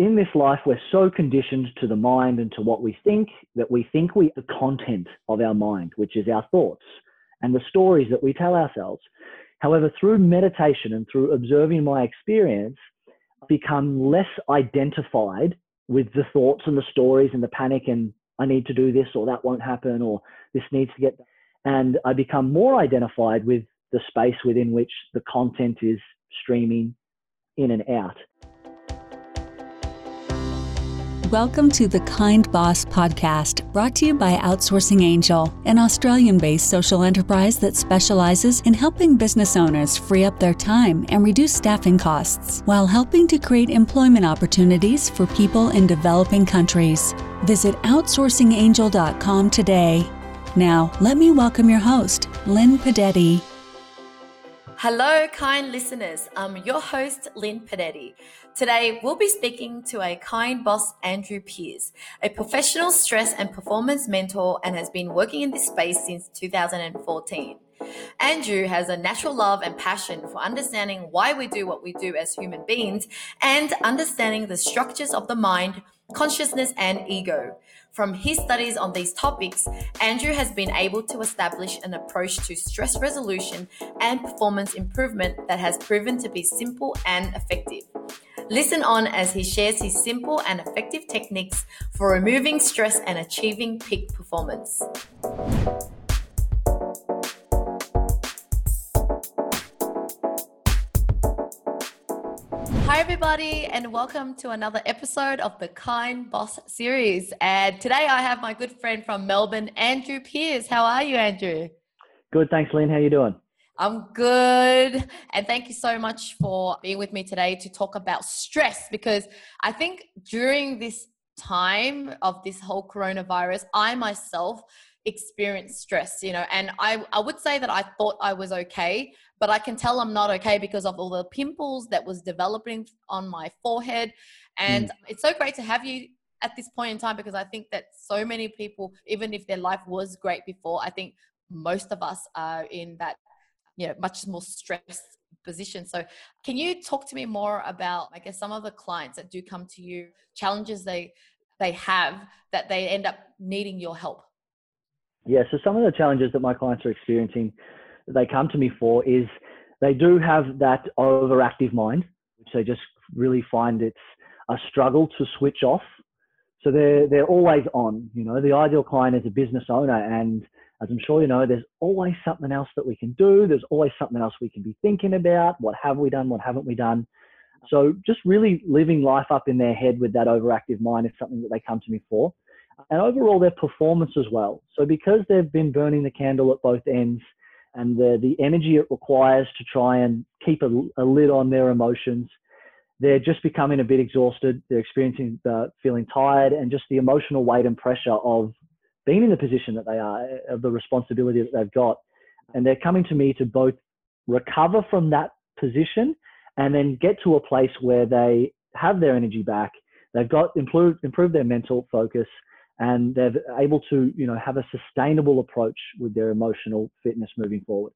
in this life, we're so conditioned to the mind and to what we think that we think we the content of our mind, which is our thoughts and the stories that we tell ourselves. However, through meditation and through observing my experience, I've become less identified with the thoughts and the stories and the panic and I need to do this or that won't happen or this needs to get. And I become more identified with the space within which the content is streaming in and out. Welcome to the Kind Boss podcast, brought to you by Outsourcing Angel, an Australian based social enterprise that specializes in helping business owners free up their time and reduce staffing costs while helping to create employment opportunities for people in developing countries. Visit OutsourcingAngel.com today. Now, let me welcome your host, Linh Podetti. Hello, kind listeners. I'm your host, Linh Podetti. Today, we'll be speaking to a kind boss, Andrew Pearce, a professional stress and performance mentor and has been working in this space since 2014. Andrew has a natural love and passion for understanding why we do what we do as human beings and understanding the structures of the mind, consciousness, and ego. From his studies on these topics, Andrew has been able to establish an approach to stress resolution and performance improvement that has proven to be simple and effective. Listen on as he shares his simple and effective techniques for removing stress and achieving peak performance. Hi, everybody, and welcome to another episode of the Kind Boss series. And today I have my good friend from Melbourne, Andrew Pearce. How are you, Andrew? Good, thanks, Linh. How you doing? I'm good. And thank you so much for being with me today to talk about stress because I think during this time of this whole coronavirus, I myself experienced stress, you know, and I, I would say that I thought I was okay, but I can tell I'm not okay because of all the pimples that was developing on my forehead. And mm. it's so great to have you at this point in time because I think that so many people, even if their life was great before, I think most of us are in that you know much more stressed position. So can you talk to me more about i guess some of the clients that do come to you challenges they they have that they end up needing your help? Yeah so some of the challenges that my clients are experiencing they come to me for is they do have that overactive mind which they just really find it's a struggle to switch off. So they're they're always on you know. The ideal client is a business owner and as I'm sure you know, there's always something else that we can do. There's always something else we can be thinking about. What have we done? What haven't we done? So just really living life up in their head with that overactive mind is something that they come to me for. And overall, their performance as well. So because they've been burning the candle at both ends and the, the energy it requires to try and keep a, a lid on their emotions, they're just becoming a bit exhausted. They're experiencing the feeling tired and just the emotional weight and pressure of being in the position that they are, uh, of the responsibility that they've got. And they're coming to me to both recover from that position and then get to a place where they have their energy back. They've got improved, improved their mental focus and they're able to, you know, have a sustainable approach with their emotional fitness moving forward.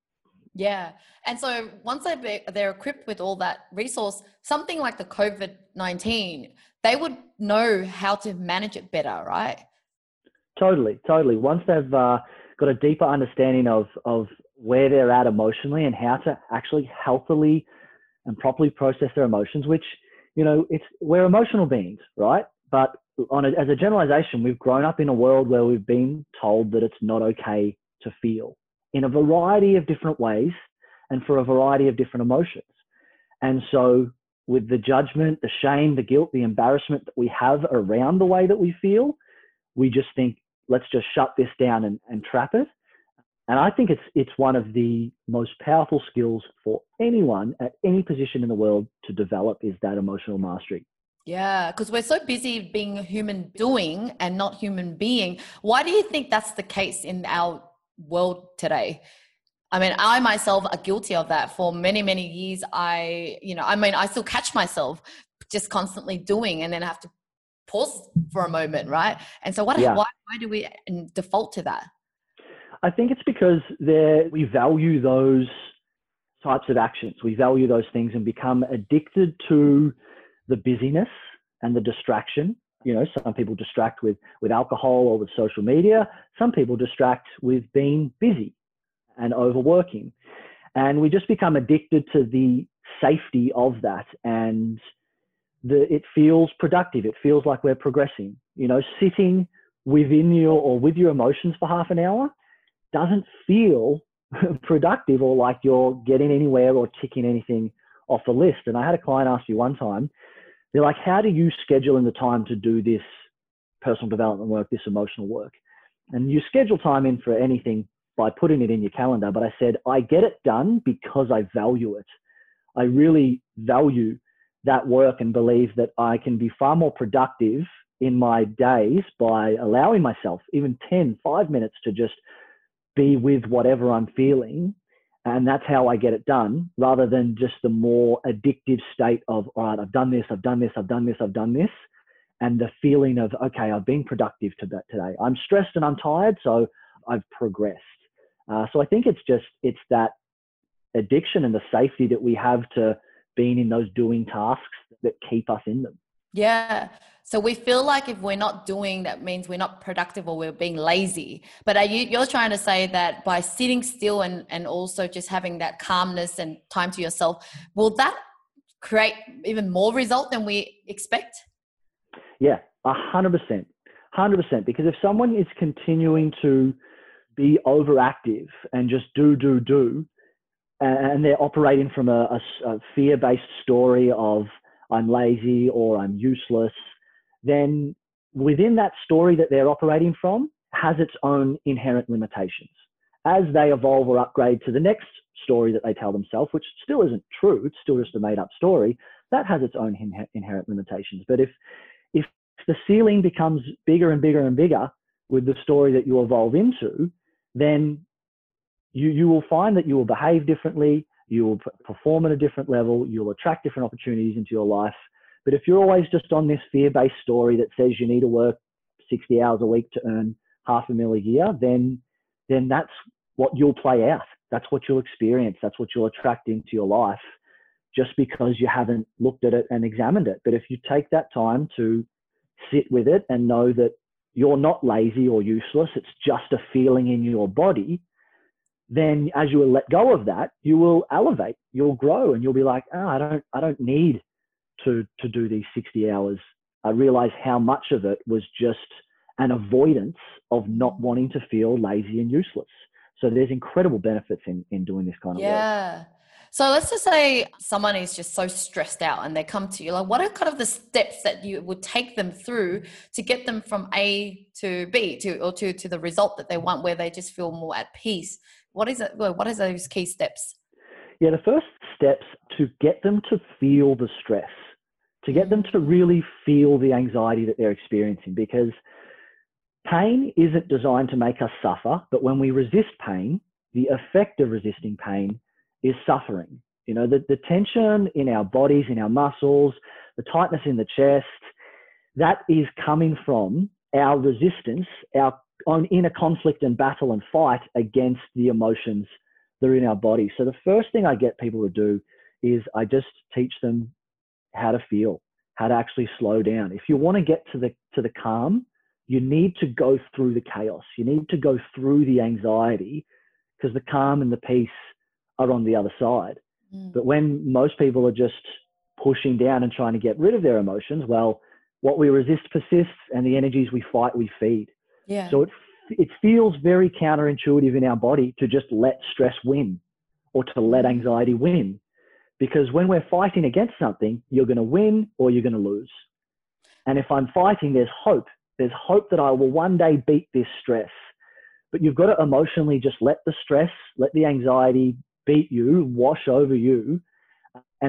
Yeah. And so once they they're equipped with all that resource, something like the COVID 19, they would know how to manage it better, right? Totally, totally. Once they've uh, got a deeper understanding of of where they're at emotionally and how to actually healthily and properly process their emotions, which you know, it's we're emotional beings, right? But on a, as a generalization, we've grown up in a world where we've been told that it's not okay to feel in a variety of different ways and for a variety of different emotions. And so, with the judgment, the shame, the guilt, the embarrassment that we have around the way that we feel, we just think let's just shut this down and, and trap it. And I think it's it's one of the most powerful skills for anyone at any position in the world to develop is that emotional mastery. Yeah, because we're so busy being human doing and not human being. Why do you think that's the case in our world today? I mean, I myself are guilty of that for many, many years. I, you know, I mean, I still catch myself just constantly doing and then have to pause for a moment, right? And so, what? Yeah. Why, why do we default to that? I think it's because we value those types of actions. We value those things and become addicted to the busyness and the distraction. You know, some people distract with, with alcohol or with social media. Some people distract with being busy and overworking. And we just become addicted to the safety of that. And the, it feels productive. It feels like we're progressing. You know, sitting within your or with your emotions for half an hour doesn't feel productive or like you're getting anywhere or ticking anything off the list. And I had a client ask me one time, they're like, how do you schedule in the time to do this personal development work, this emotional work? And you schedule time in for anything by putting it in your calendar. But I said, I get it done because I value it. I really value that work and believe that I can be far more productive in my days by allowing myself even 10, five minutes to just be with whatever I'm feeling. And that's how I get it done rather than just the more addictive state of, all right, I've done this, I've done this, I've done this, I've done this. And the feeling of, okay, I've been productive today. I'm stressed and I'm tired, so I've progressed. Uh, so I think it's just, it's that addiction and the safety that we have to being in those doing tasks that keep us in them. Yeah. So we feel like if we're not doing, that means we're not productive or we're being lazy. But are you, you're trying to say that by sitting still and, and also just having that calmness and time to yourself, will that create even more result than we expect? Yeah, a hundred percent, hundred percent. Because if someone is continuing to be overactive and just do, do, do, and they're operating from a, a, a fear-based story of I'm lazy or I'm useless, then within that story that they're operating from has its own inherent limitations. As they evolve or upgrade to the next story that they tell themselves, which still isn't true, it's still just a made up story, that has its own inherent limitations. But if, if the ceiling becomes bigger and bigger and bigger with the story that you evolve into, then you, you will find that you will behave differently, you will perform at a different level, you'll attract different opportunities into your life. But if you're always just on this fear based story that says you need to work 60 hours a week to earn half a mil a year, then, then that's what you'll play out. That's what you'll experience. That's what you'll attract into your life just because you haven't looked at it and examined it. But if you take that time to sit with it and know that you're not lazy or useless, it's just a feeling in your body, then as you let go of that, you will elevate, you'll grow, and you'll be like, oh, I don't, I don't need to to do these 60 hours. I realize how much of it was just an avoidance of not wanting to feel lazy and useless. So there's incredible benefits in in doing this kind of yeah. work. Yeah. So let's just say someone is just so stressed out and they come to you. Like, what are kind of the steps that you would take them through to get them from A to B to or to to the result that they want, where they just feel more at peace? What is it? What is those key steps? Yeah, the first steps to get them to feel the stress, to get them mm. to really feel the anxiety that they're experiencing, because pain isn't designed to make us suffer, but when we resist pain, the effect of resisting pain is suffering. You know, the, the tension in our bodies, in our muscles, the tightness in the chest, that is coming from our resistance, our on in a conflict and battle and fight against the emotions that are in our body. So the first thing I get people to do is I just teach them how to feel, how to actually slow down. If you want to get to the to the calm, you need to go through the chaos. You need to go through the anxiety because the calm and the peace are on the other side. Mm. But when most people are just pushing down and trying to get rid of their emotions, well, what we resist persists and the energies we fight we feed. Yeah. So it, it feels very counterintuitive in our body to just let stress win or to let anxiety win. Because when we're fighting against something, you're going to win or you're going to lose. And if I'm fighting, there's hope. There's hope that I will one day beat this stress. But you've got to emotionally just let the stress, let the anxiety beat you, wash over you,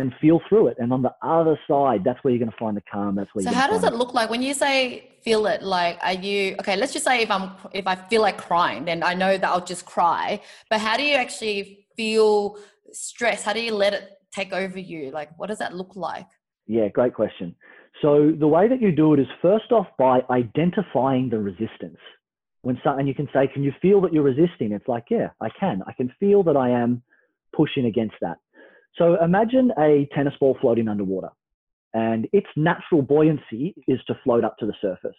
and feel through it. And on the other side, that's where you're going to find the calm. That's where. So how does it look like when you say feel it? Like, are you okay? Let's just say if I'm if I feel like crying, then I know that I'll just cry. But how do you actually feel stress? How do you let it take over you? Like, what does that look like? Yeah, great question. So the way that you do it is first off by identifying the resistance. When some, and you can say, can you feel that you're resisting? It's like, yeah, I can. I can feel that I am pushing against that. So imagine a tennis ball floating underwater and its natural buoyancy is to float up to the surface.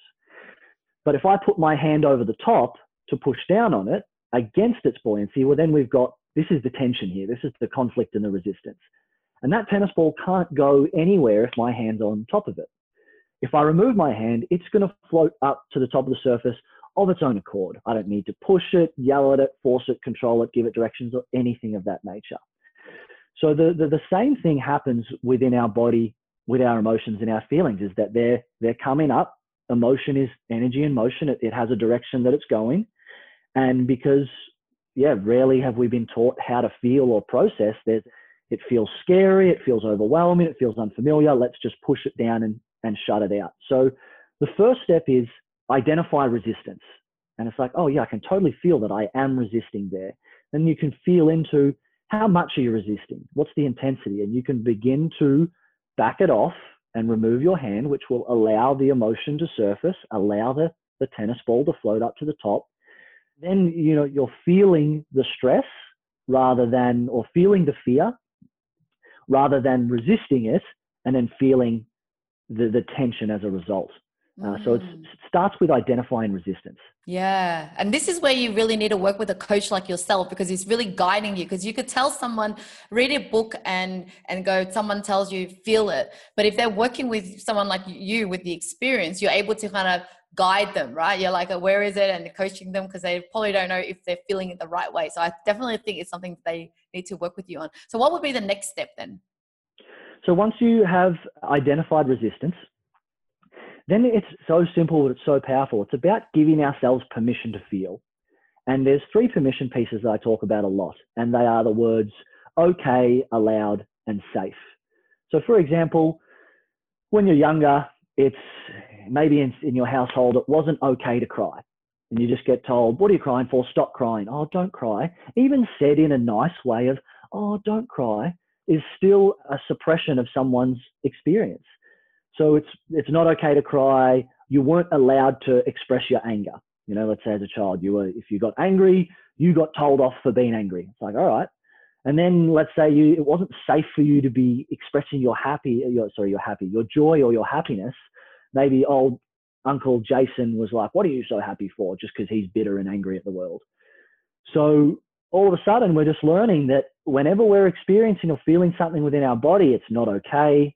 But if I put my hand over the top to push down on it against its buoyancy, well, then we've got this is the tension here. This is the conflict and the resistance. And that tennis ball can't go anywhere if my hand's on top of it. If I remove my hand, it's going to float up to the top of the surface of its own accord. I don't need to push it, yell at it, force it, control it, give it directions, or anything of that nature. So the, the, the same thing happens within our body, with our emotions and our feelings, is that they're they're coming up. Emotion is energy in motion. It, it has a direction that it's going, and because yeah, rarely have we been taught how to feel or process. It feels scary, it feels overwhelming, it feels unfamiliar. Let's just push it down and, and shut it out. So the first step is identify resistance. And it's like, oh, yeah, I can totally feel that I am resisting there. Then you can feel into how much are you resisting? What's the intensity? And you can begin to back it off and remove your hand, which will allow the emotion to surface, allow the, the tennis ball to float up to the top. Then, you know, you're feeling the stress rather than, or feeling the fear rather than resisting it and then feeling the, the tension as a result. Uh, so it mm. starts with identifying resistance. Yeah. And this is where you really need to work with a coach like yourself because he's really guiding you. Because you could tell someone, read a book and and go, someone tells you, feel it. But if they're working with someone like you with the experience, you're able to kind of guide them, right? You're like, where is it? And coaching them because they probably don't know if they're feeling it the right way. So I definitely think it's something they need to work with you on. So what would be the next step then? So once you have identified resistance, then it's so simple, but it's so powerful. It's about giving ourselves permission to feel. And there's three permission pieces that I talk about a lot, and they are the words okay, allowed, and safe. So, for example, when you're younger, it's maybe in, in your household, it wasn't okay to cry. And you just get told, What are you crying for? Stop crying. Oh, don't cry. Even said in a nice way of, Oh, don't cry, is still a suppression of someone's experience. So it's it's not okay to cry. You weren't allowed to express your anger. You know, let's say as a child, you were if you got angry, you got told off for being angry. It's like, all right. And then let's say you it wasn't safe for you to be expressing your happy your sorry, your happy, your joy or your happiness. Maybe old Uncle Jason was like, What are you so happy for? Just because he's bitter and angry at the world. So all of a sudden we're just learning that whenever we're experiencing or feeling something within our body, it's not okay.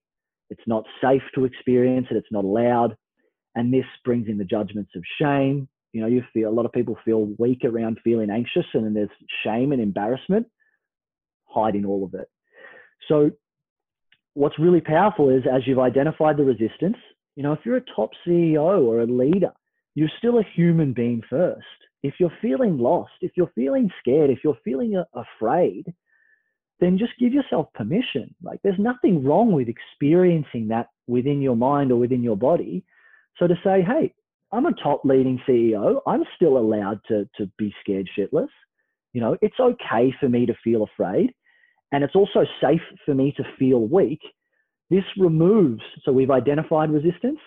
It's not safe to experience it. It's not allowed. And this brings in the judgments of shame. You know, you feel a lot of people feel weak around feeling anxious, and then there's shame and embarrassment hiding all of it. So, what's really powerful is as you've identified the resistance, you know, if you're a top CEO or a leader, you're still a human being first. If you're feeling lost, if you're feeling scared, if you're feeling afraid, then just give yourself permission. Like there's nothing wrong with experiencing that within your mind or within your body. So to say, hey, I'm a top leading CEO. I'm still allowed to, to be scared shitless. You know, it's okay for me to feel afraid. And it's also safe for me to feel weak. This removes, so we've identified resistance.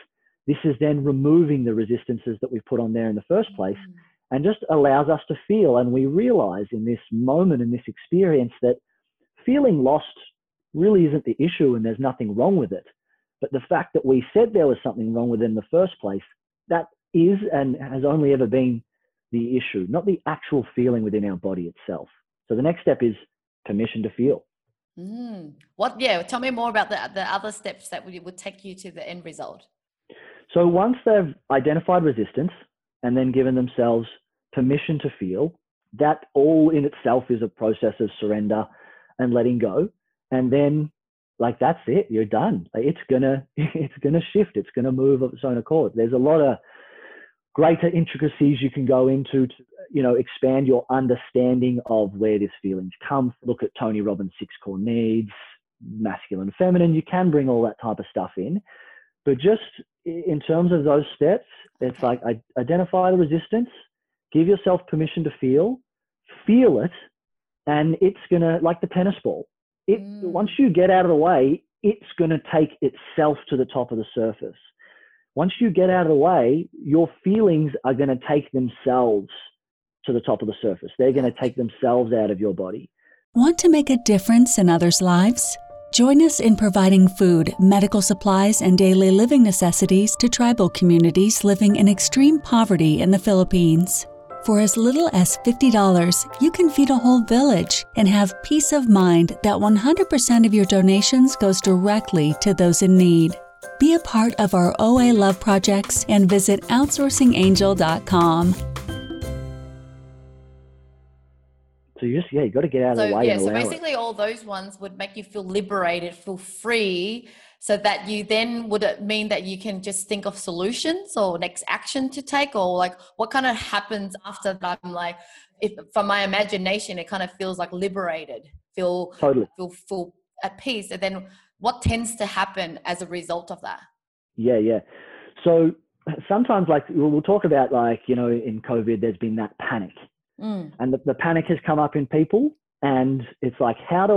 This is then removing the resistances that we put on there in the first place mm. and just allows us to feel. And we realize in this moment, in this experience, that feeling lost really isn't the issue and there's nothing wrong with it. But the fact that we said there was something wrong with it in the first place, that is and has only ever been the issue, not the actual feeling within our body itself. So the next step is permission to feel. Mm. What? Yeah, tell me more about the the other steps that would, would take you to the end result. So once they've identified resistance and then given themselves permission to feel, that all in itself is a process of surrender and letting go. And then like that's it, you're done. Like, it's gonna it's gonna shift, it's gonna move of its own accord. There's a lot of greater intricacies you can go into to you know expand your understanding of where this feelings come. Look at Tony Robbins' six core needs, masculine, feminine. You can bring all that type of stuff in, but just in terms of those steps, it's like identify the resistance, give yourself permission to feel, feel it, and it's gonna like the tennis ball. It mm. once you get out of the way, it's gonna take itself to the top of the surface. Once you get out of the way, your feelings are gonna take themselves to the top of the surface. They're gonna take themselves out of your body. Want to make a difference in others' lives? Join us in providing food, medical supplies, and daily living necessities to tribal communities living in extreme poverty in the Philippines. For as little as $50, you can feed a whole village and have peace of mind that 100% of your donations goes directly to those in need. Be a part of our OA Love projects and visit outsourcingangel.com. So you just yeah, you got to get out so, of the way. Yeah, so allow it. basically, all those ones would make you feel liberated, feel free, so that you then would it mean that you can just think of solutions or next action to take, or like what kind of happens after that? I'm like, if from my imagination, it kind of feels like liberated, feel Totally. feel feel at peace, and then what tends to happen as a result of that? Yeah, yeah. So sometimes, like we'll we'll talk about, like you know, in COVID, there's been that panic, Mm. and the, the panic has come up in people, and it's like, how do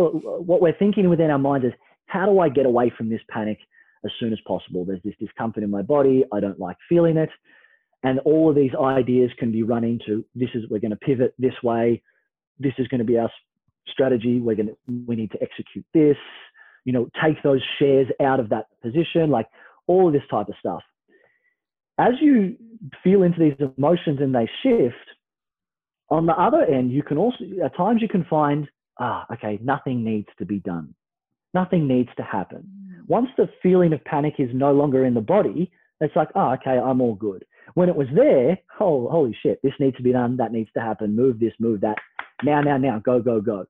what we're thinking within our minds is, how do I get away from this panic as soon as possible? There's this discomfort in my body. I don't like feeling it, and all of these ideas can be run into. This is we're going to pivot this way. This is going to be our strategy. We're going to we need to execute this. You know, take those shares out of that position. Like all of this type of stuff. As you feel into these emotions and they shift, on the other end, you can also, at times, you can find, ah, okay, nothing needs to be done. Nothing needs to happen. Mm. Once the feeling of panic is no longer in the body, it's like, oh, okay, I'm all good. When it was there, oh, holy shit, this needs to be done, that needs to happen, move this, move that. Now, now, now, go, go, go.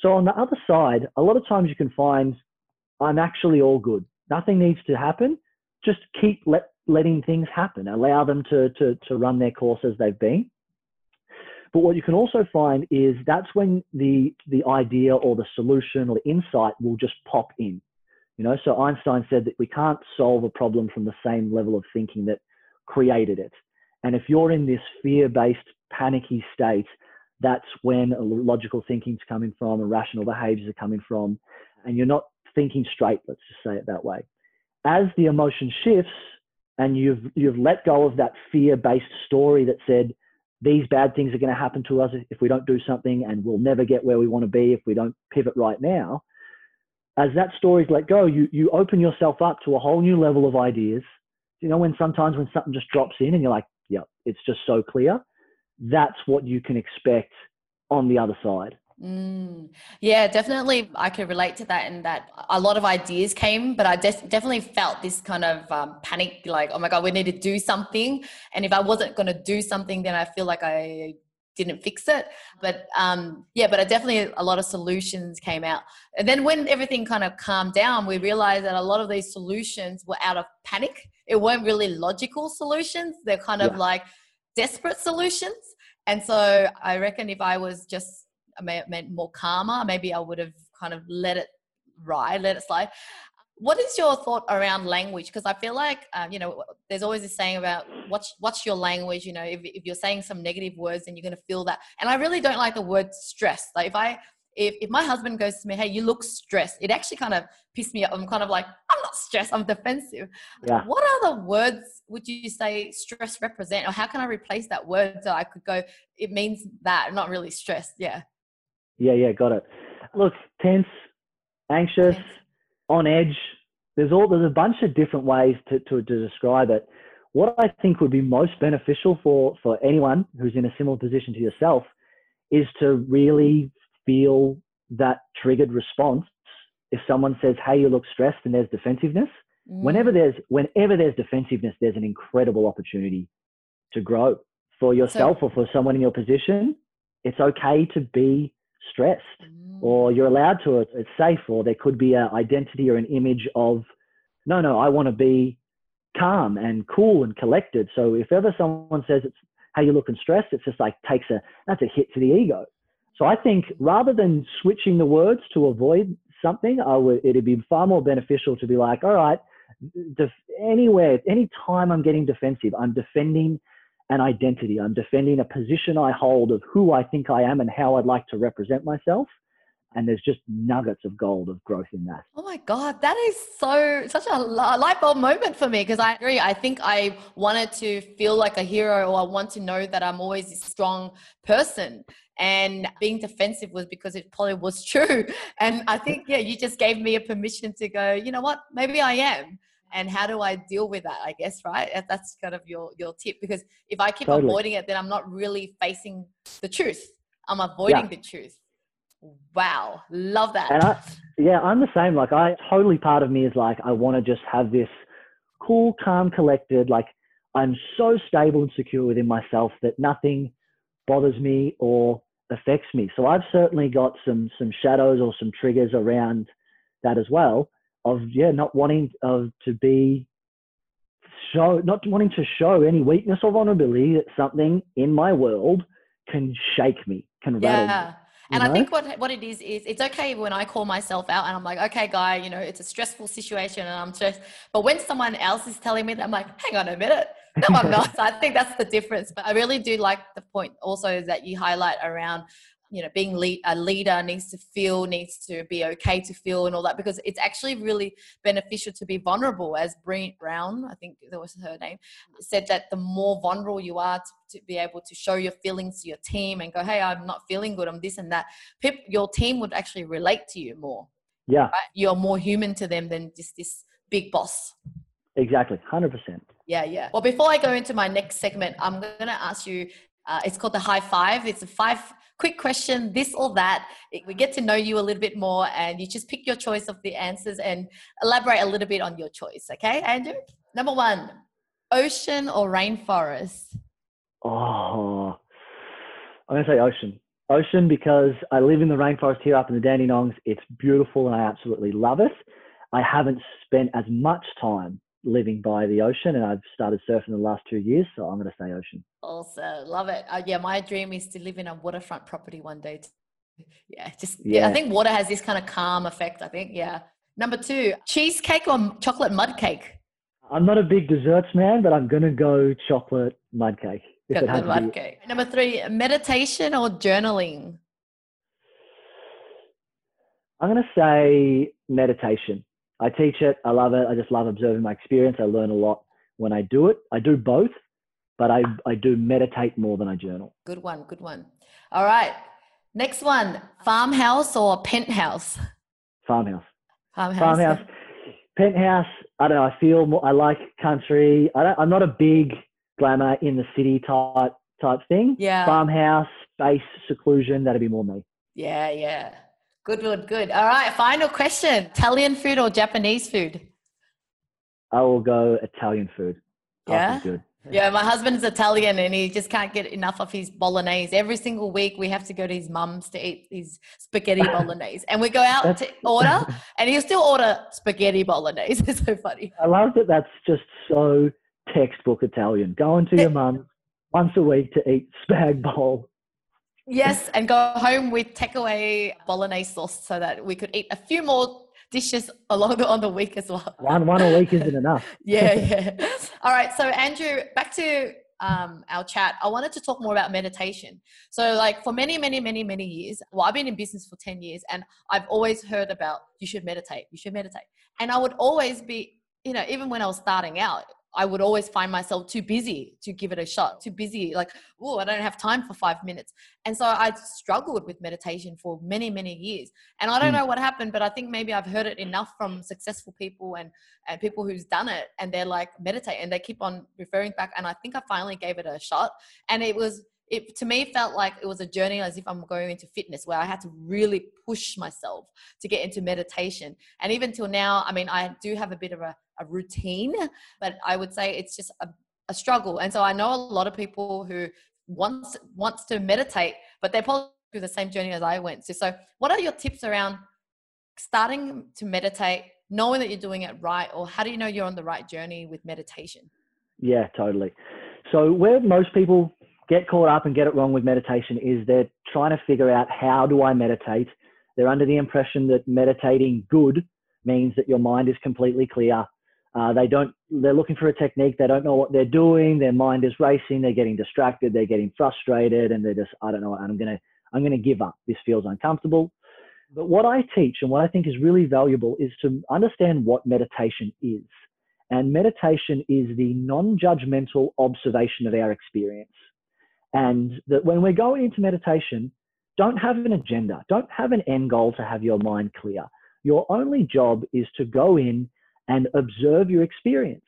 So on the other side, a lot of times you can find, I'm actually all good. Nothing needs to happen. Just keep let, letting things happen. Allow them to, to, to run their course as they've been. But what you can also find is that's when the, the idea or the solution or the insight will just pop in. You know, so Einstein said that we can't solve a problem from the same level of thinking that created it. And if you're in this fear-based, panicky state, that's when logical thinking's coming from, irrational behaviors are coming from, and you're not thinking straight. Let's just say it that way. As the emotion shifts, and you've you've let go of that fear-based story that said these bad things are going to happen to us if we don't do something, and we'll never get where we want to be if we don't pivot right now. As that story's let go, you you open yourself up to a whole new level of ideas. You know, when sometimes when something just drops in and you're like, "Yep, it's just so clear." That's what you can expect on the other side. Mm. Yeah, definitely. I could relate to that in that a lot of ideas came, but I des- definitely felt this kind of um, panic like, oh my God, we need to do something. And if I wasn't going to do something, then I feel like I didn't fix it. But um, yeah, but I definitely a lot of solutions came out. And then when everything kind of calmed down, we realized that a lot of these solutions were out of panic. It weren't really logical solutions. They're kind of Yeah. like desperate solutions. And so I reckon if I was just I may have meant more calmer, maybe I would have kind of let it ride, let it slide. What is your thought around language? Because I feel like um, you know, there's always this saying about what's what's your language. You know, if if you're saying some negative words, then you're going to feel that. And I really don't like the word stress. Like if I if, if my husband goes to me, hey, you look stressed, it actually kind of pisses me off. I'm kind of like, I'm not stressed, I'm defensive. Yeah. What other words would you say stress represent? Or how can I replace that word so I could go, it means that, I'm not really stressed. Yeah. Yeah, yeah, got it. Look, tense, anxious, Tense. on edge. There's all there's a bunch of different ways to, to, to describe it. What I think would be most beneficial for, for anyone who's in a similar position to yourself is to really feel that triggered response. If someone says, "Hey, you look stressed," and there's defensiveness. Whenever Mm. there's whenever there's defensiveness, there's an incredible opportunity to grow for yourself or for someone in your position. It's okay to be stressed Mm. or you're allowed to it. It's safe, or there could be an identity or an image of, no, no, I want to be calm and cool and collected. So if ever someone says it's how you looking stressed, it's just like takes a that's a hit to the ego. So I think rather than switching the words to avoid something, I would it'd be far more beneficial to be like, all right, def- anywhere, any time I'm getting defensive, I'm defending an identity. I'm defending a position I hold of who I think I am and how I'd like to represent myself. and there's just nuggets of gold of growth in that. Oh my God, that is so such a light bulb moment for me because I agree. I think I wanted to feel like a hero or I want to know that I'm always a strong person. And being defensive was because it probably was true. And I think, yeah, you just gave me a permission to go, you know what, maybe I am. And how do I deal with that? I guess, right? That's kind of your your tip. Because if I keep totally. avoiding it, then I'm not really facing the truth. I'm avoiding yeah. the truth. Wow, love that. And I, yeah, I'm the same. Like, I totally part of me is like, I want to just have this cool, calm, collected. Like, I'm so stable and secure within myself that nothing bothers me or affects me. So I've certainly got some some shadows or some triggers around that as well. Of yeah, not wanting of to be show, not wanting to show any weakness or vulnerability that something in my world can shake me, can rattle yeah. me. And know? I think what what it is is it's okay when I call myself out and I'm like, okay, guy, you know, it's a stressful situation and I'm stressed. But when someone else is telling me that, I'm like, hang on a minute. No, I'm not. so I think that's the difference. But I really do like the point also that you highlight around you know being lead, a leader needs to feel needs to be okay to feel and all that because it's actually really beneficial to be vulnerable as Brene Brown I think that was her name said that the more vulnerable you are to, to be able to show your feelings to your team and go hey I'm not feeling good I'm this and that Pip, your team would actually relate to you more. Yeah. Right? you're more human to them than just this big boss. Exactly 100% yeah yeah. Well before I go into my next segment I'm going to ask you uh, it's called the high five. It's a five quick question, this or that. We get to know you a little bit more and you just pick your choice of the answers and elaborate a little bit on your choice. Okay, Andrew? Number one, ocean or rainforest? Oh, I'm going to say ocean. Ocean because I live in the rainforest here up in the Dandenongs. It's beautiful and I absolutely love it. I haven't spent as much time living by the ocean and I've started surfing the last two years. So I'm going to say ocean. Also, love it. Uh, yeah, my dream is to live in a waterfront property one day. Yeah, just, yeah. yeah. I think water has this kind of calm effect. I think, yeah. Number two, cheesecake or chocolate mud cake? I'm not a big desserts man, but I'm to go chocolate mud cake. Chocolate mud cake. Number three, meditation or journaling? I'm to say meditation. I teach it. I love it. I just love observing my experience. I learn a lot when I do it. I do both, but I, I do meditate more than I journal. Good one. Good one. All right. Next one farmhouse or penthouse? Farmhouse. Farmhouse. Farmhouse. Penthouse. I don't know. I feel more, I like country. I don't, I'm not a big glamour in the city type type thing. Yeah. Farmhouse, space, seclusion. That'd be more me. Yeah. Yeah. Good, good, good. All right, final question Italian food or Japanese food? I will go Italian food. Yeah. Good. Yeah, my husband's Italian and he just can't get enough of his bolognese. Every single week we have to go to his mum's to eat his spaghetti bolognese. and we go out to order and he'll still order spaghetti bolognese. It's so funny. I love that that's just so textbook Italian. Going to your mum once a week to eat spag bowl. Yes, and go home with takeaway bolognese sauce so that we could eat a few more dishes along the, on the week as well. One one a week isn't enough. yeah, yeah. All right. So Andrew, back to um, our chat. I wanted to talk more about meditation. So, like for many, many, many, many years, well, I've been in business for ten years, and I've always heard about you should meditate. You should meditate, and I would always be, you know, even when I was starting out, I would always find myself too busy to give it a shot, too busy, like, oh, I don't have time for five minutes. And so I struggled with meditation for many, many years. And I don't mm. know what happened, but I think maybe I've heard it enough from successful people and, and people who's done it. And they're like, meditate. And they keep on referring back. And I think I finally gave it a shot. And it was, it to me felt like it was a journey as if I'm going into fitness where I had to really push myself to get into meditation. And even till now, I mean, I do have a bit of a a routine, but I would say it's just a, a struggle. And so I know a lot of people who wants wants to meditate, but they're probably through the same journey as I went to. So, what are your tips around starting to meditate, knowing that you're doing it right, or how do you know you're on the right journey with meditation? Yeah, totally. So, where most people get caught up and get it wrong with meditation is they're trying to figure out how do I meditate. They're under the impression that meditating good means that your mind is completely clear uh, they don't, they're looking for a technique. They don't know what they're doing. Their mind is racing. They're getting distracted. They're getting frustrated and they're just, I don't know. I'm to, I'm to give up. This feels uncomfortable. But what I teach and what I think is really valuable is to understand what meditation is. And meditation is the non judgmental observation of our experience. And that when we're going into meditation, don't have an agenda, don't have an end goal to have your mind clear. Your only job is to go in and observe your experience.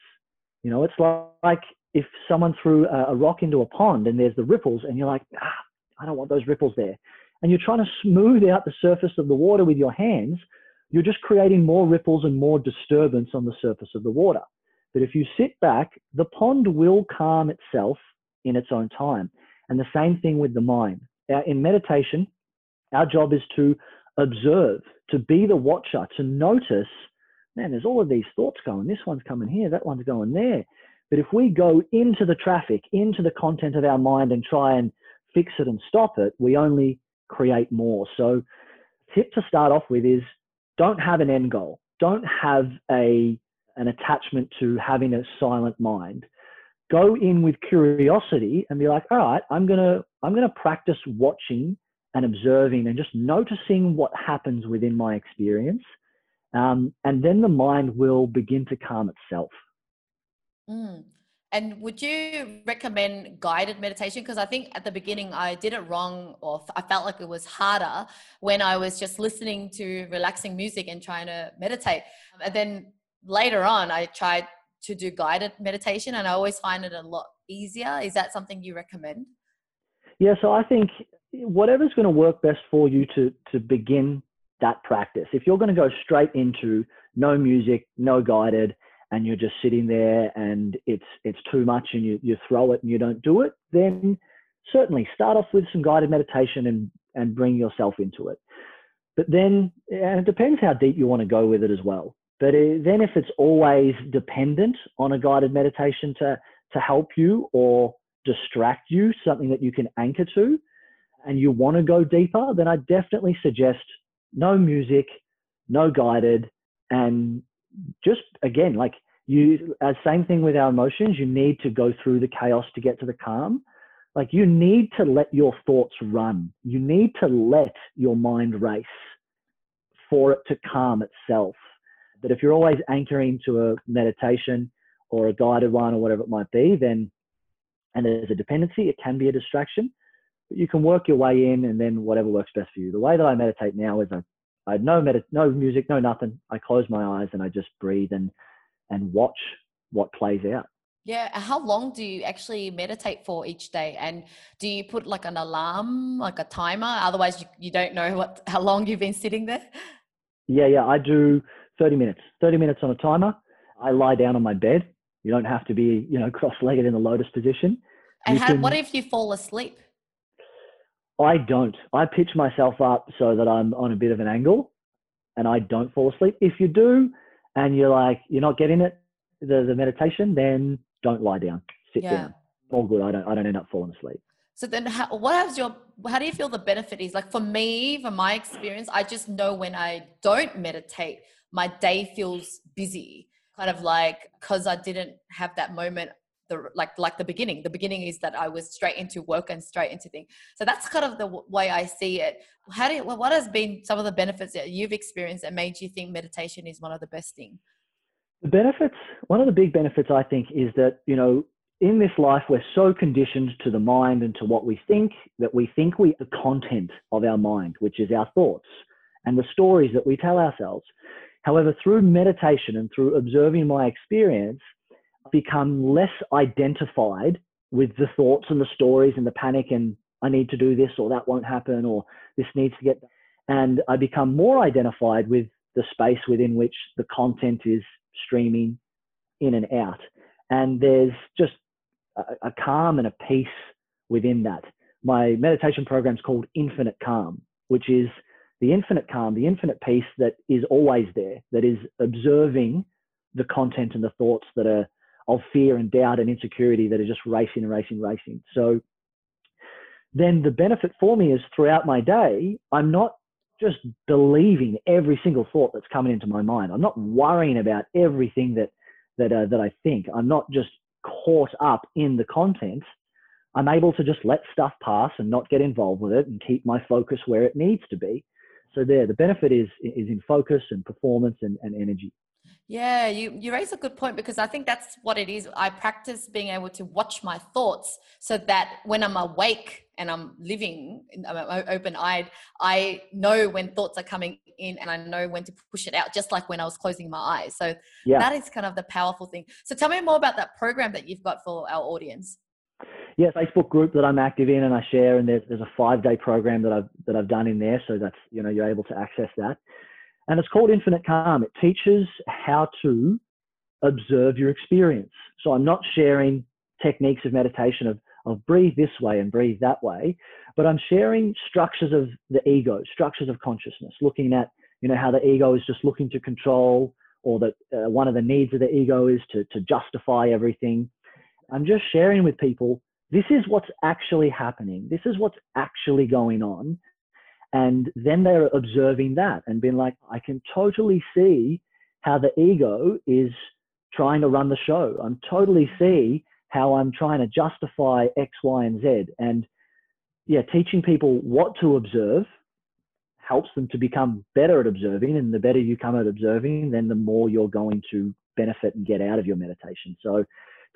You know, it's like if someone threw a rock into a pond and there's the ripples, and you're like, ah, I don't want those ripples there. And you're trying to smooth out the surface of the water with your hands, you're just creating more ripples and more disturbance on the surface of the water. But if you sit back, the pond will calm itself in its own time. And the same thing with the mind. In meditation, our job is to observe, to be the watcher, to notice, man, there's all of these thoughts going. This one's coming here, that one's going there. But if we go into the traffic, into the content of our mind and try and fix it and stop it, we only create more. So, tip to start off with is don't have an end goal. Don't have a an attachment to having a silent mind. Go in with curiosity and be like, all right, I'm gonna I'm gonna practice watching and observing and just noticing what happens within my experience. Um, and then the mind will begin to calm itself. Mm. And would you recommend guided meditation? Because I think at the beginning I did it wrong, or I felt like it was harder when I was just listening to relaxing music and trying to meditate. And then later on, I tried to do guided meditation, and I always find it a lot easier. Is that something you recommend? Yeah, so I think whatever's going to work best for you to to begin that practice. If you're going to go straight into no music, no guided, and you're just sitting there and it's it's too much and you, you throw it and you don't do it, then certainly start off with some guided meditation and, and bring yourself into it. But then, and it depends how deep you want to go with it as well. But then if it's always dependent on a guided meditation to, to help you or distract you, something that you can anchor to, and you want to go deeper, then I definitely suggest no music, no guided, and just again, like you, uh, same thing with our emotions. You need to go through the chaos to get to the calm. Like you need to let your thoughts run. You need to let your mind race for it to calm itself. But if you're always anchoring to a meditation or a guided one or whatever it might be, then and there's a dependency, it can be a distraction. But you can work your way in and then whatever works best for you. The way that I meditate now is I I had no med- no music, no nothing. I close my eyes and I just breathe and and watch what plays out. Yeah, how long do you actually meditate for each day? And do you put like an alarm, like a timer? Otherwise, you, you don't know what how long you've been sitting there. Yeah, yeah, I do 30 minutes. 30 minutes on a timer. I lie down on my bed. You don't have to be, you know, cross-legged in the lotus position. And how, can, what if you fall asleep? I don't. I pitch myself up so that I'm on a bit of an angle and I don't fall asleep. If you do and you're like, you're not getting it, the, the meditation, then don't lie down. Sit yeah. down. All good. I don't, I don't end up falling asleep. So then how, what has your, how do you feel the benefit is? Like for me, from my experience, I just know when I don't meditate, my day feels busy. Kind of like, cause I didn't have that moment the like like the beginning. The beginning is that i was straight into work and straight into thing. So that's kind of the w- way i see it. How do you, what has been some of the benefits that you've experienced that made you think meditation is one of the best things the benefits one of the big benefits i think is that you know in this life we're so conditioned to the mind and to what we think that we think we the content of our mind which is our thoughts and the stories that we tell ourselves however through meditation and through observing my experience I become less identified with the thoughts and the stories and the panic and I need to do this or that won't happen or this needs to get and I become more identified with the space within which the content is streaming in and out. And there's just a, a calm and a peace within that. My meditation program is called Infinite Calm, which is the infinite calm, the infinite peace that is always there, that is observing the content and the thoughts that are of fear and doubt and insecurity that are just racing and racing, racing. So then the benefit for me is throughout my day, I'm not just believing every single thought that's coming into my mind. I'm not worrying about everything that that uh, that I think. I'm not just caught up in the content. I'm able to just let stuff pass and not get involved with it and keep my focus where it needs to be. So there, the benefit is is in focus and performance and, and energy. Yeah, you, you raise a good point because I think that's what it is. I practice being able to watch my thoughts so that when I'm awake and I'm living, I'm open eyed, I know when thoughts are coming in and I know when to push it out, just like when I was closing my eyes. So yeah. that is kind of the powerful thing. So tell me more about that program that you've got for our audience. Yeah, Facebook group that I'm active in and I share, and there's, there's a five day program that I've that I've done in there, so that's you know you're able to access that and it's called Infinite Calm. It teaches how to observe your experience. So I'm not sharing techniques of meditation of, of breathe this way and breathe that way, but I'm sharing structures of the ego, structures of consciousness, looking at, you know, how the ego is just looking to control or that uh, one of the needs of the ego is to, to justify everything. I'm just sharing with people, this is what's actually happening. This is what's actually going on. And then they're observing that and being like, I can totally see how the ego is trying to run the show. I'm totally see how I'm trying to justify X, Y, and Z. And yeah, teaching people what to observe helps them to become better at observing. And the better you come at observing, then the more you're going to benefit and get out of your meditation. So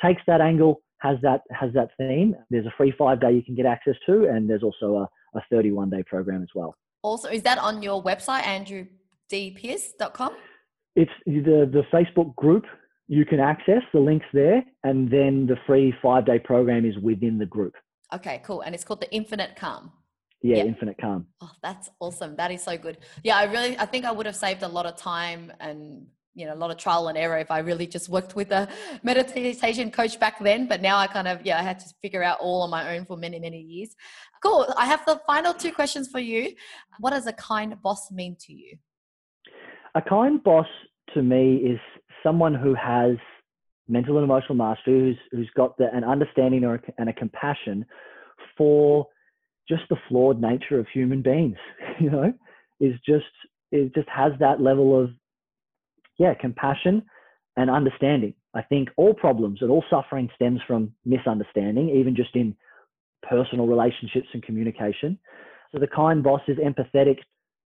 takes that angle, has that has that theme. There's a free five day you can get access to, and there's also a a 31 day program as well. Also, is that on your website, andrewdpearce.com? It's the, the Facebook group you can access, the links there, and then the free five day program is within the group. Okay, cool. And it's called the Infinite Calm. Yeah, yep. Infinite Calm. Oh, that's awesome. That is so good. Yeah, I really, I think I would have saved a lot of time and you know a lot of trial and error if I really just worked with a meditation coach back then. But now I kind of yeah I had to figure out all on my own for many many years. Cool. I have the final two questions for you. What does a kind boss mean to you? A kind boss to me is someone who has mental and emotional mastery, who's who's got the, an understanding or, and a compassion for just the flawed nature of human beings. You know, is just it just has that level of yeah, compassion and understanding. I think all problems and all suffering stems from misunderstanding, even just in personal relationships and communication. So the kind boss is empathetic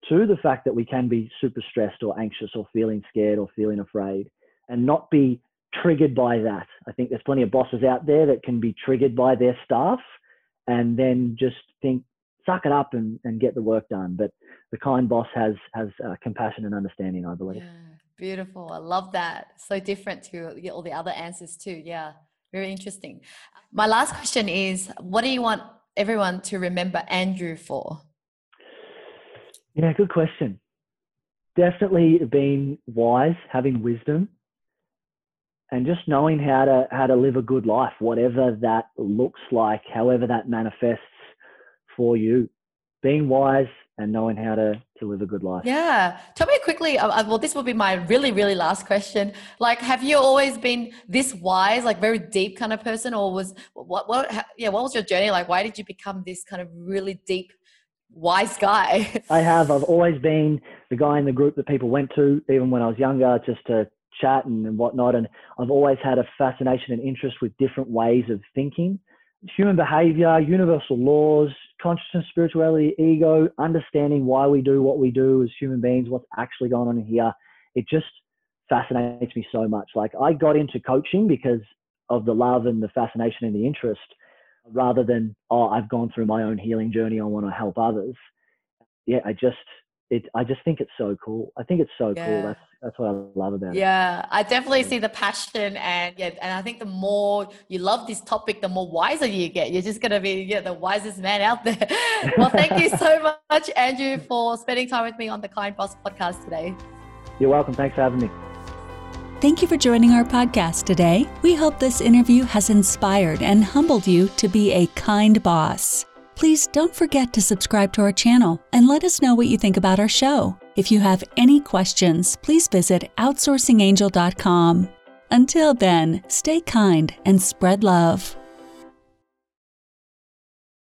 to the fact that we can be super stressed or anxious or feeling scared or feeling afraid and not be triggered by that. I think there's plenty of bosses out there that can be triggered by their staff and then just think, suck it up and, and get the work done. But the kind boss has has uh, compassion and understanding, I believe. Yeah. Beautiful. I love that. So different to all the other answers, too. Yeah, very interesting. My last question is what do you want everyone to remember Andrew for? Yeah, good question. Definitely being wise, having wisdom, and just knowing how to how to live a good life, whatever that looks like, however that manifests for you. Being wise, and knowing how to to live a good life. Yeah. Tell me quickly. Uh, uh, well, this will be my really really last question. Like, have you always been this wise, like very deep kind of person, or was what what yeah? What was your journey like? Why did you become this kind of really deep? wise guy i have i've always been the guy in the group that people went to even when i was younger just to chat and, and whatnot and i've always had a fascination and interest with different ways of thinking human behavior universal laws consciousness, spirituality, ego, understanding why we do what we do as human beings, what's actually going on here. It just fascinates me so much. Like I got into coaching because of the love and the fascination and the interest rather than, oh, I've gone through my own healing journey. I want to help others. Yeah, I just, it, I just think it's so cool. I think it's so yeah. cool. That's that's what I love about it. Yeah, I definitely see the passion, and yeah, and I think the more you love this topic, the more wiser you get. You're just gonna be yeah, the wisest man out there. well, thank you so much, Andrew, for spending time with me on the Kind Boss podcast today. You're welcome. Thanks for having me. Thank you for joining our podcast today. We hope this interview has inspired and humbled you to be a kind boss. Please don't forget to subscribe to our channel and let us know what you think about our show. If you have any questions, please visit outsourcingangel.com. Until then, stay kind and spread love.